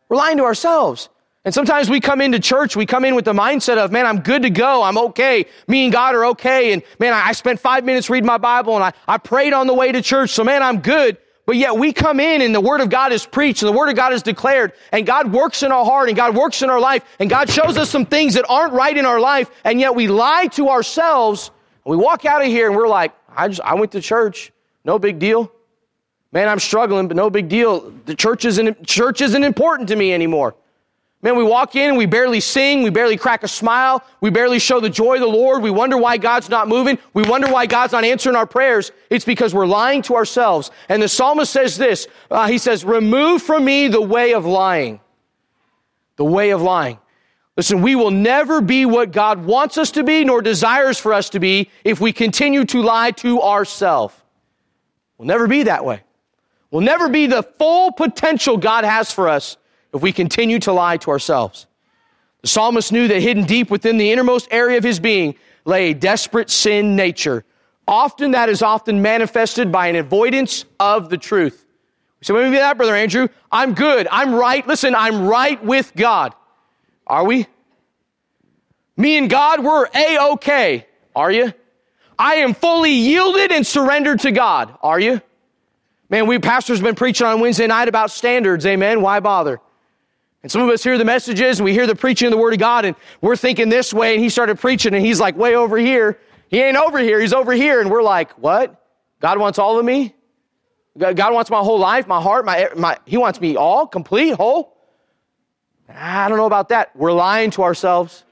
We're lying to ourselves. And sometimes we come into church, we come in with the mindset of, man, I'm good to go. I'm okay. Me and God are okay. And man, I spent five minutes reading my Bible and I, I prayed on the way to church. So man, I'm good. But yet we come in and the Word of God is preached and the Word of God is declared and God works in our heart and God works in our life and God shows us some things that aren't right in our life and yet we lie to ourselves and we walk out of here and we're like, I just, I went to church. No big deal. Man, I'm struggling, but no big deal. The church isn't, church isn't important to me anymore. Man, we walk in and we barely sing, we barely crack a smile, we barely show the joy of the Lord. We wonder why God's not moving. We wonder why God's not answering our prayers. It's because we're lying to ourselves. And the psalmist says this uh, He says, Remove from me the way of lying. The way of lying. Listen, we will never be what God wants us to be, nor desires for us to be, if we continue to lie to ourselves. We'll never be that way. We'll never be the full potential God has for us if we continue to lie to ourselves. The psalmist knew that hidden deep within the innermost area of his being lay a desperate sin nature. Often that is often manifested by an avoidance of the truth. So maybe that, Brother Andrew. I'm good. I'm right. Listen, I'm right with God. Are we? Me and God, we're A-OK. Are you? I am fully yielded and surrendered to God. Are you? Man, we pastors have been preaching on Wednesday night about standards. Amen. Why bother? And some of us hear the messages we hear the preaching of the Word of God and we're thinking this way and he started preaching and he's like way over here. He ain't over here. He's over here. And we're like, what? God wants all of me? God wants my whole life, my heart, my, my, he wants me all, complete, whole? I don't know about that. We're lying to ourselves.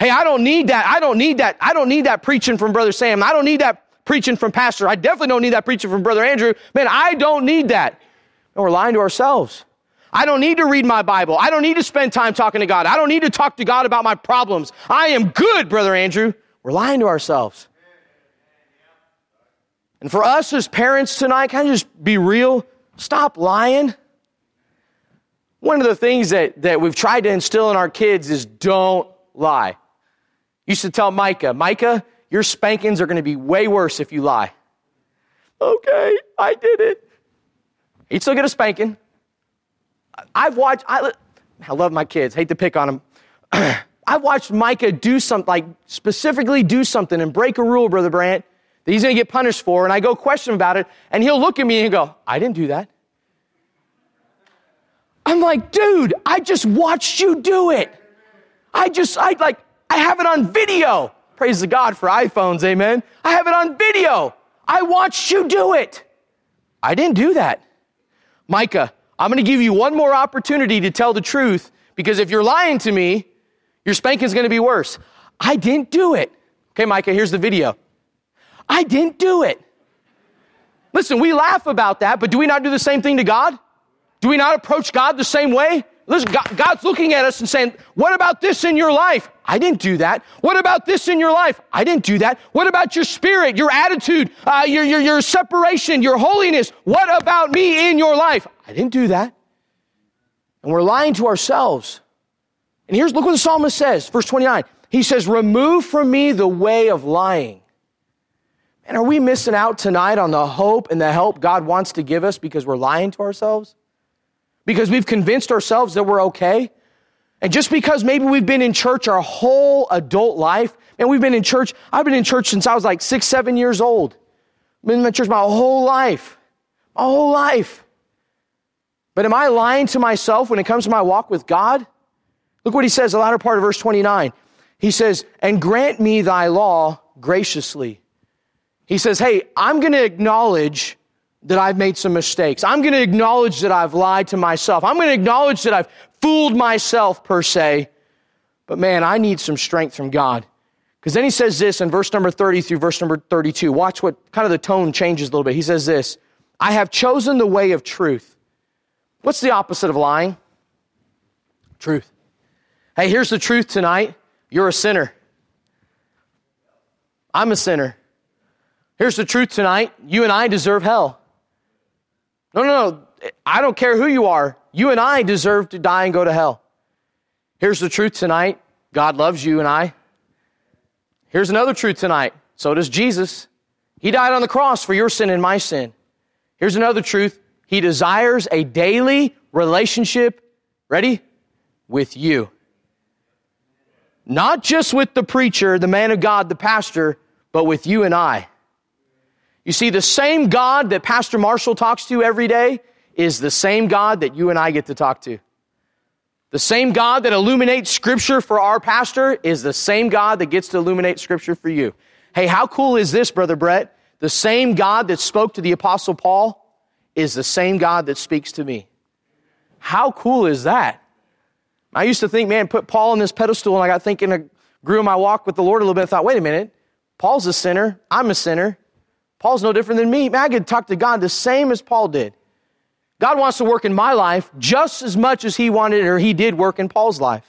Hey, I don't need that. I don't need that. I don't need that preaching from Brother Sam. I don't need that preaching from Pastor. I definitely don't need that preaching from Brother Andrew. Man, I don't need that. And we're lying to ourselves. I don't need to read my Bible. I don't need to spend time talking to God. I don't need to talk to God about my problems. I am good, Brother Andrew. We're lying to ourselves. And for us as parents tonight, can I just be real? Stop lying. One of the things that, that we've tried to instill in our kids is don't lie. used to tell Micah, Micah, your spankings are going to be way worse if you lie. Okay, I did it. He'd still get a spanking. I've watched, I, I love my kids, hate to pick on them. I've watched Micah do something, like specifically do something and break a rule, Brother Brant, that he's going to get punished for. And I go question him about it, and he'll look at me and go, I didn't do that. I'm like, dude, I just watched you do it. I just, I like, I have it on video. Praise the God for iPhones, amen. I have it on video. I watched you do it. I didn't do that. Micah, I'm going to give you one more opportunity to tell the truth because if you're lying to me, your spanking's going to be worse. I didn't do it. Okay, Micah, here's the video. I didn't do it. Listen, we laugh about that, but do we not do the same thing to God? Do we not approach God the same way? Listen, God's looking at us and saying, What about this in your life? I didn't do that. What about this in your life? I didn't do that. What about your spirit, your attitude, uh, your, your, your separation, your holiness? What about me in your life? I didn't do that. And we're lying to ourselves. And here's, look what the psalmist says, verse 29. He says, Remove from me the way of lying. And are we missing out tonight on the hope and the help God wants to give us because we're lying to ourselves? Because we've convinced ourselves that we're okay. And just because maybe we've been in church our whole adult life, and we've been in church, I've been in church since I was like six, seven years old. Been in church my whole life. My whole life. But am I lying to myself when it comes to my walk with God? Look what he says, the latter part of verse 29. He says, and grant me thy law graciously. He says, hey, I'm going to acknowledge that I've made some mistakes. I'm going to acknowledge that I've lied to myself. I'm going to acknowledge that I've fooled myself, per se. But man, I need some strength from God. Because then he says this in verse number 30 through verse number 32. Watch what kind of the tone changes a little bit. He says this I have chosen the way of truth. What's the opposite of lying? Truth. Hey, here's the truth tonight you're a sinner. I'm a sinner. Here's the truth tonight you and I deserve hell. No, no, no. I don't care who you are. You and I deserve to die and go to hell. Here's the truth tonight God loves you and I. Here's another truth tonight. So does Jesus. He died on the cross for your sin and my sin. Here's another truth. He desires a daily relationship, ready? With you. Not just with the preacher, the man of God, the pastor, but with you and I. You see, the same God that Pastor Marshall talks to every day is the same God that you and I get to talk to. The same God that illuminates Scripture for our pastor is the same God that gets to illuminate Scripture for you. Hey, how cool is this, Brother Brett? The same God that spoke to the Apostle Paul is the same God that speaks to me. How cool is that? I used to think, man, put Paul on this pedestal, and I got thinking, I grew my walk with the Lord a little bit. I thought, wait a minute, Paul's a sinner. I'm a sinner. Paul's no different than me. I could talk to God the same as Paul did. God wants to work in my life just as much as he wanted or he did work in Paul's life.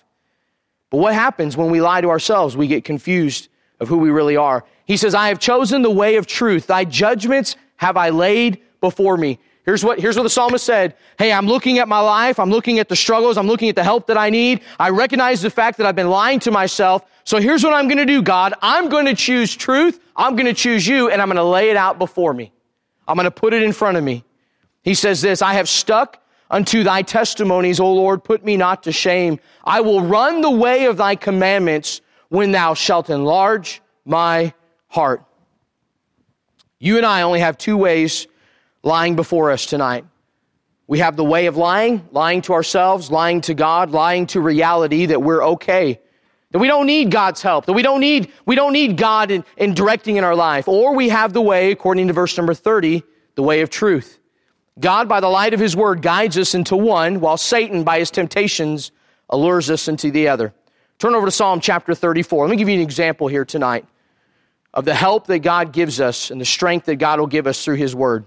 But what happens when we lie to ourselves? We get confused of who we really are. He says, I have chosen the way of truth. Thy judgments have I laid before me. Here's what, here's what the psalmist said. Hey, I'm looking at my life. I'm looking at the struggles. I'm looking at the help that I need. I recognize the fact that I've been lying to myself. So here's what I'm going to do, God. I'm going to choose truth. I'm going to choose you and I'm going to lay it out before me. I'm going to put it in front of me. He says this, I have stuck unto thy testimonies, O Lord, put me not to shame. I will run the way of thy commandments when thou shalt enlarge my heart. You and I only have two ways lying before us tonight. We have the way of lying, lying to ourselves, lying to God, lying to reality that we're okay, that we don't need God's help, that we don't need, we don't need God in, in directing in our life. Or we have the way, according to verse number 30, the way of truth. God, by the light of his word, guides us into one, while Satan, by his temptations, allures us into the other. Turn over to Psalm chapter 34. Let me give you an example here tonight of the help that God gives us and the strength that God will give us through his word.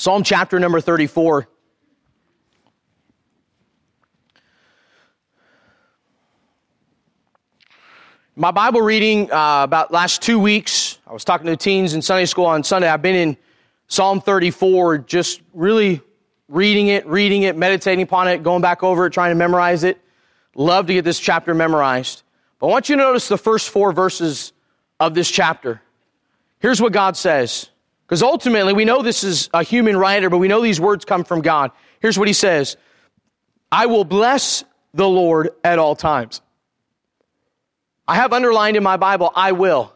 Psalm chapter number 34. My Bible reading uh, about last two weeks, I was talking to teens in Sunday school on Sunday. I've been in Psalm 34, just really reading it, reading it, meditating upon it, going back over it, trying to memorize it. Love to get this chapter memorized. But I want you to notice the first four verses of this chapter. Here's what God says. Because ultimately, we know this is a human writer, but we know these words come from God. Here's what he says I will bless the Lord at all times. I have underlined in my Bible, I will.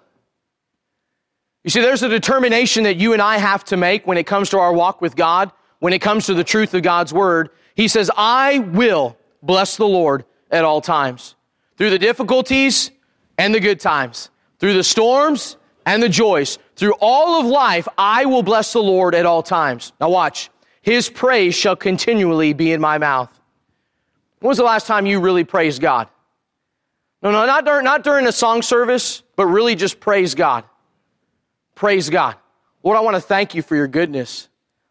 You see, there's a determination that you and I have to make when it comes to our walk with God, when it comes to the truth of God's word. He says, I will bless the Lord at all times. Through the difficulties and the good times, through the storms and the joys. Through all of life, I will bless the Lord at all times. Now watch. His praise shall continually be in my mouth. When was the last time you really praised God? No, no, not during, not during a song service, but really just praise God. Praise God. Lord, I want to thank you for your goodness.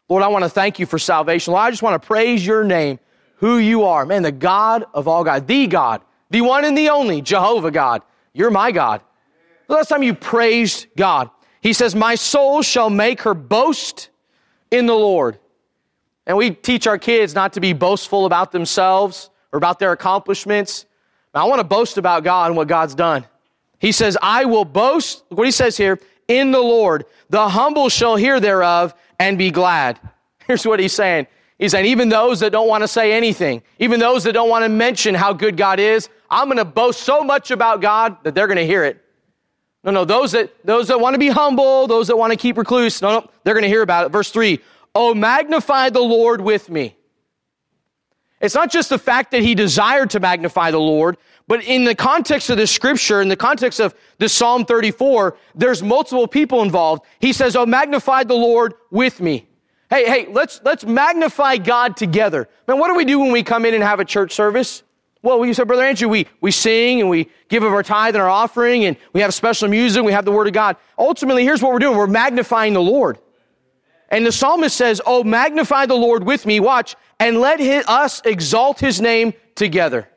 Lord, I want to thank you for salvation. Lord, I just want to praise your name, who you are. Man, the God of all God, the God, the one and the only, Jehovah God. You're my God. The last time you praised God. He says, My soul shall make her boast in the Lord. And we teach our kids not to be boastful about themselves or about their accomplishments. I want to boast about God and what God's done. He says, I will boast, what he says here, in the Lord. The humble shall hear thereof and be glad. Here's what he's saying. He's saying, even those that don't want to say anything, even those that don't want to mention how good God is, I'm going to boast so much about God that they're going to hear it. No, no, those that, those that want to be humble, those that want to keep recluse, no, no, they're going to hear about it. Verse 3 Oh, magnify the Lord with me. It's not just the fact that he desired to magnify the Lord, but in the context of this scripture, in the context of the Psalm 34, there's multiple people involved. He says, Oh, magnify the Lord with me. Hey, hey, let's, let's magnify God together. Man, what do we do when we come in and have a church service? Well, you said, Brother Andrew, we, we sing and we give of our tithe and our offering and we have special music, we have the Word of God. Ultimately, here's what we're doing. We're magnifying the Lord. And the psalmist says, Oh, magnify the Lord with me, watch, and let his, us exalt his name together.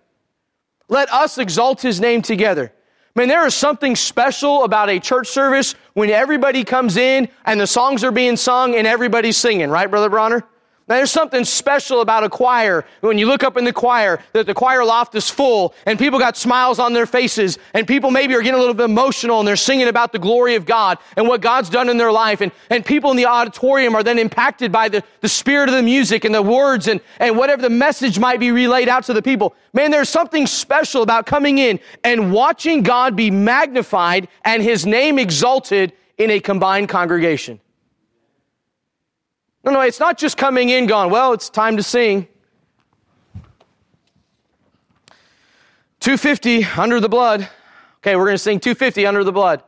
Let us exalt his name together. Man, there is something special about a church service when everybody comes in and the songs are being sung and everybody's singing, right, Brother Bronner? Now, there's something special about a choir when you look up in the choir that the choir loft is full and people got smiles on their faces and people maybe are getting a little bit emotional and they're singing about the glory of God and what God's done in their life. And, and people in the auditorium are then impacted by the, the spirit of the music and the words and, and whatever the message might be relayed out to the people. Man, there's something special about coming in and watching God be magnified and his name exalted in a combined congregation. No, no, it's not just coming in gone, well, it's time to sing. 250 under the blood. Okay, we're going to sing 250 under the blood.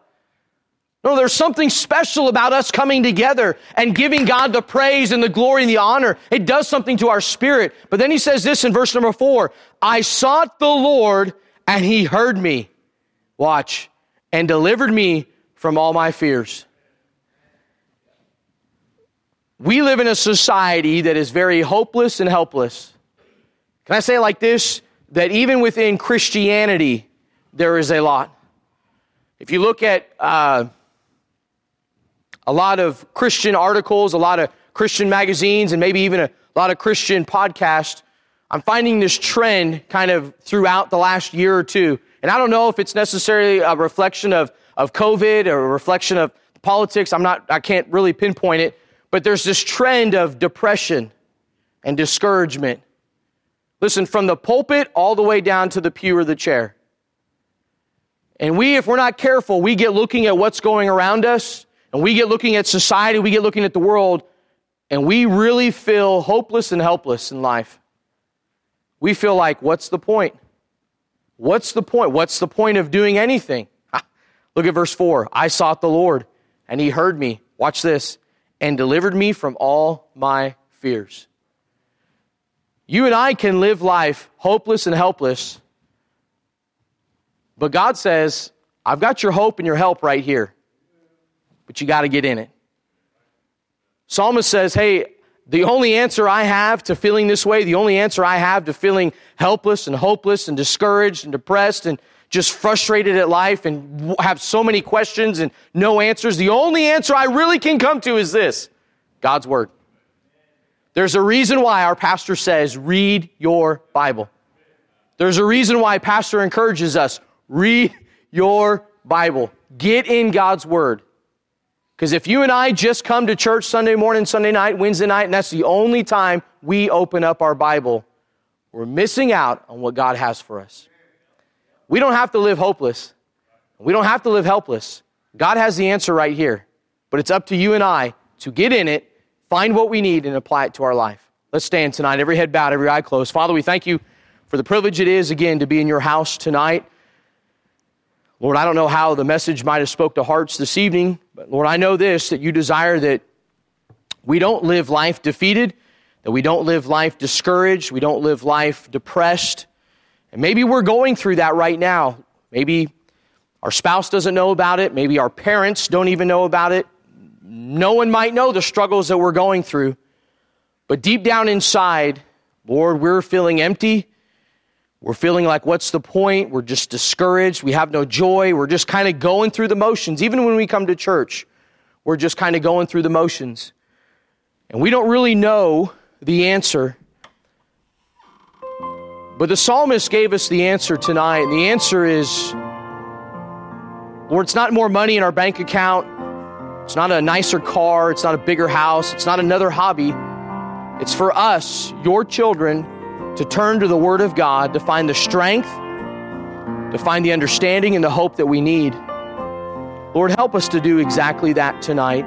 No, there's something special about us coming together and giving God the praise and the glory and the honor. It does something to our spirit. But then he says this in verse number four I sought the Lord and he heard me. Watch. And delivered me from all my fears. We live in a society that is very hopeless and helpless. Can I say it like this? That even within Christianity, there is a lot. If you look at uh, a lot of Christian articles, a lot of Christian magazines, and maybe even a lot of Christian podcasts, I'm finding this trend kind of throughout the last year or two. And I don't know if it's necessarily a reflection of, of COVID or a reflection of politics. I'm not, I can't really pinpoint it. But there's this trend of depression and discouragement. Listen, from the pulpit all the way down to the pew or the chair. And we, if we're not careful, we get looking at what's going around us, and we get looking at society, we get looking at the world, and we really feel hopeless and helpless in life. We feel like, what's the point? What's the point? What's the point of doing anything? Look at verse 4. I sought the Lord, and he heard me. Watch this and delivered me from all my fears. You and I can live life hopeless and helpless, but God says, I've got your hope and your help right here, but you got to get in it. Psalmist says, Hey, the only answer I have to feeling this way, the only answer I have to feeling helpless and hopeless and discouraged and depressed and just frustrated at life and have so many questions and no answers, the only answer I really can come to is this God's Word. There's a reason why our pastor says, read your Bible. There's a reason why pastor encourages us, read your Bible. Get in God's Word. Because if you and I just come to church Sunday morning, Sunday night, Wednesday night, and that's the only time we open up our Bible, we're missing out on what God has for us. We don't have to live hopeless. We don't have to live helpless. God has the answer right here. But it's up to you and I to get in it, find what we need, and apply it to our life. Let's stand tonight, every head bowed, every eye closed. Father, we thank you for the privilege it is, again, to be in your house tonight. Lord, I don't know how the message might have spoke to hearts this evening, but Lord, I know this, that you desire that we don't live life defeated, that we don't live life discouraged, we don't live life depressed, and maybe we're going through that right now. Maybe our spouse doesn't know about it. Maybe our parents don't even know about it. No one might know the struggles that we're going through. But deep down inside, Lord, we're feeling empty. We're feeling like, what's the point? We're just discouraged. We have no joy. We're just kind of going through the motions. Even when we come to church, we're just kind of going through the motions. And we don't really know the answer but the psalmist gave us the answer tonight, and the answer is Lord, it's not more money in our bank account. It's not a nicer car. It's not a bigger house. It's not another hobby. It's for us, your children, to turn to the Word of God to find the strength, to find the understanding and the hope that we need. Lord, help us to do exactly that tonight.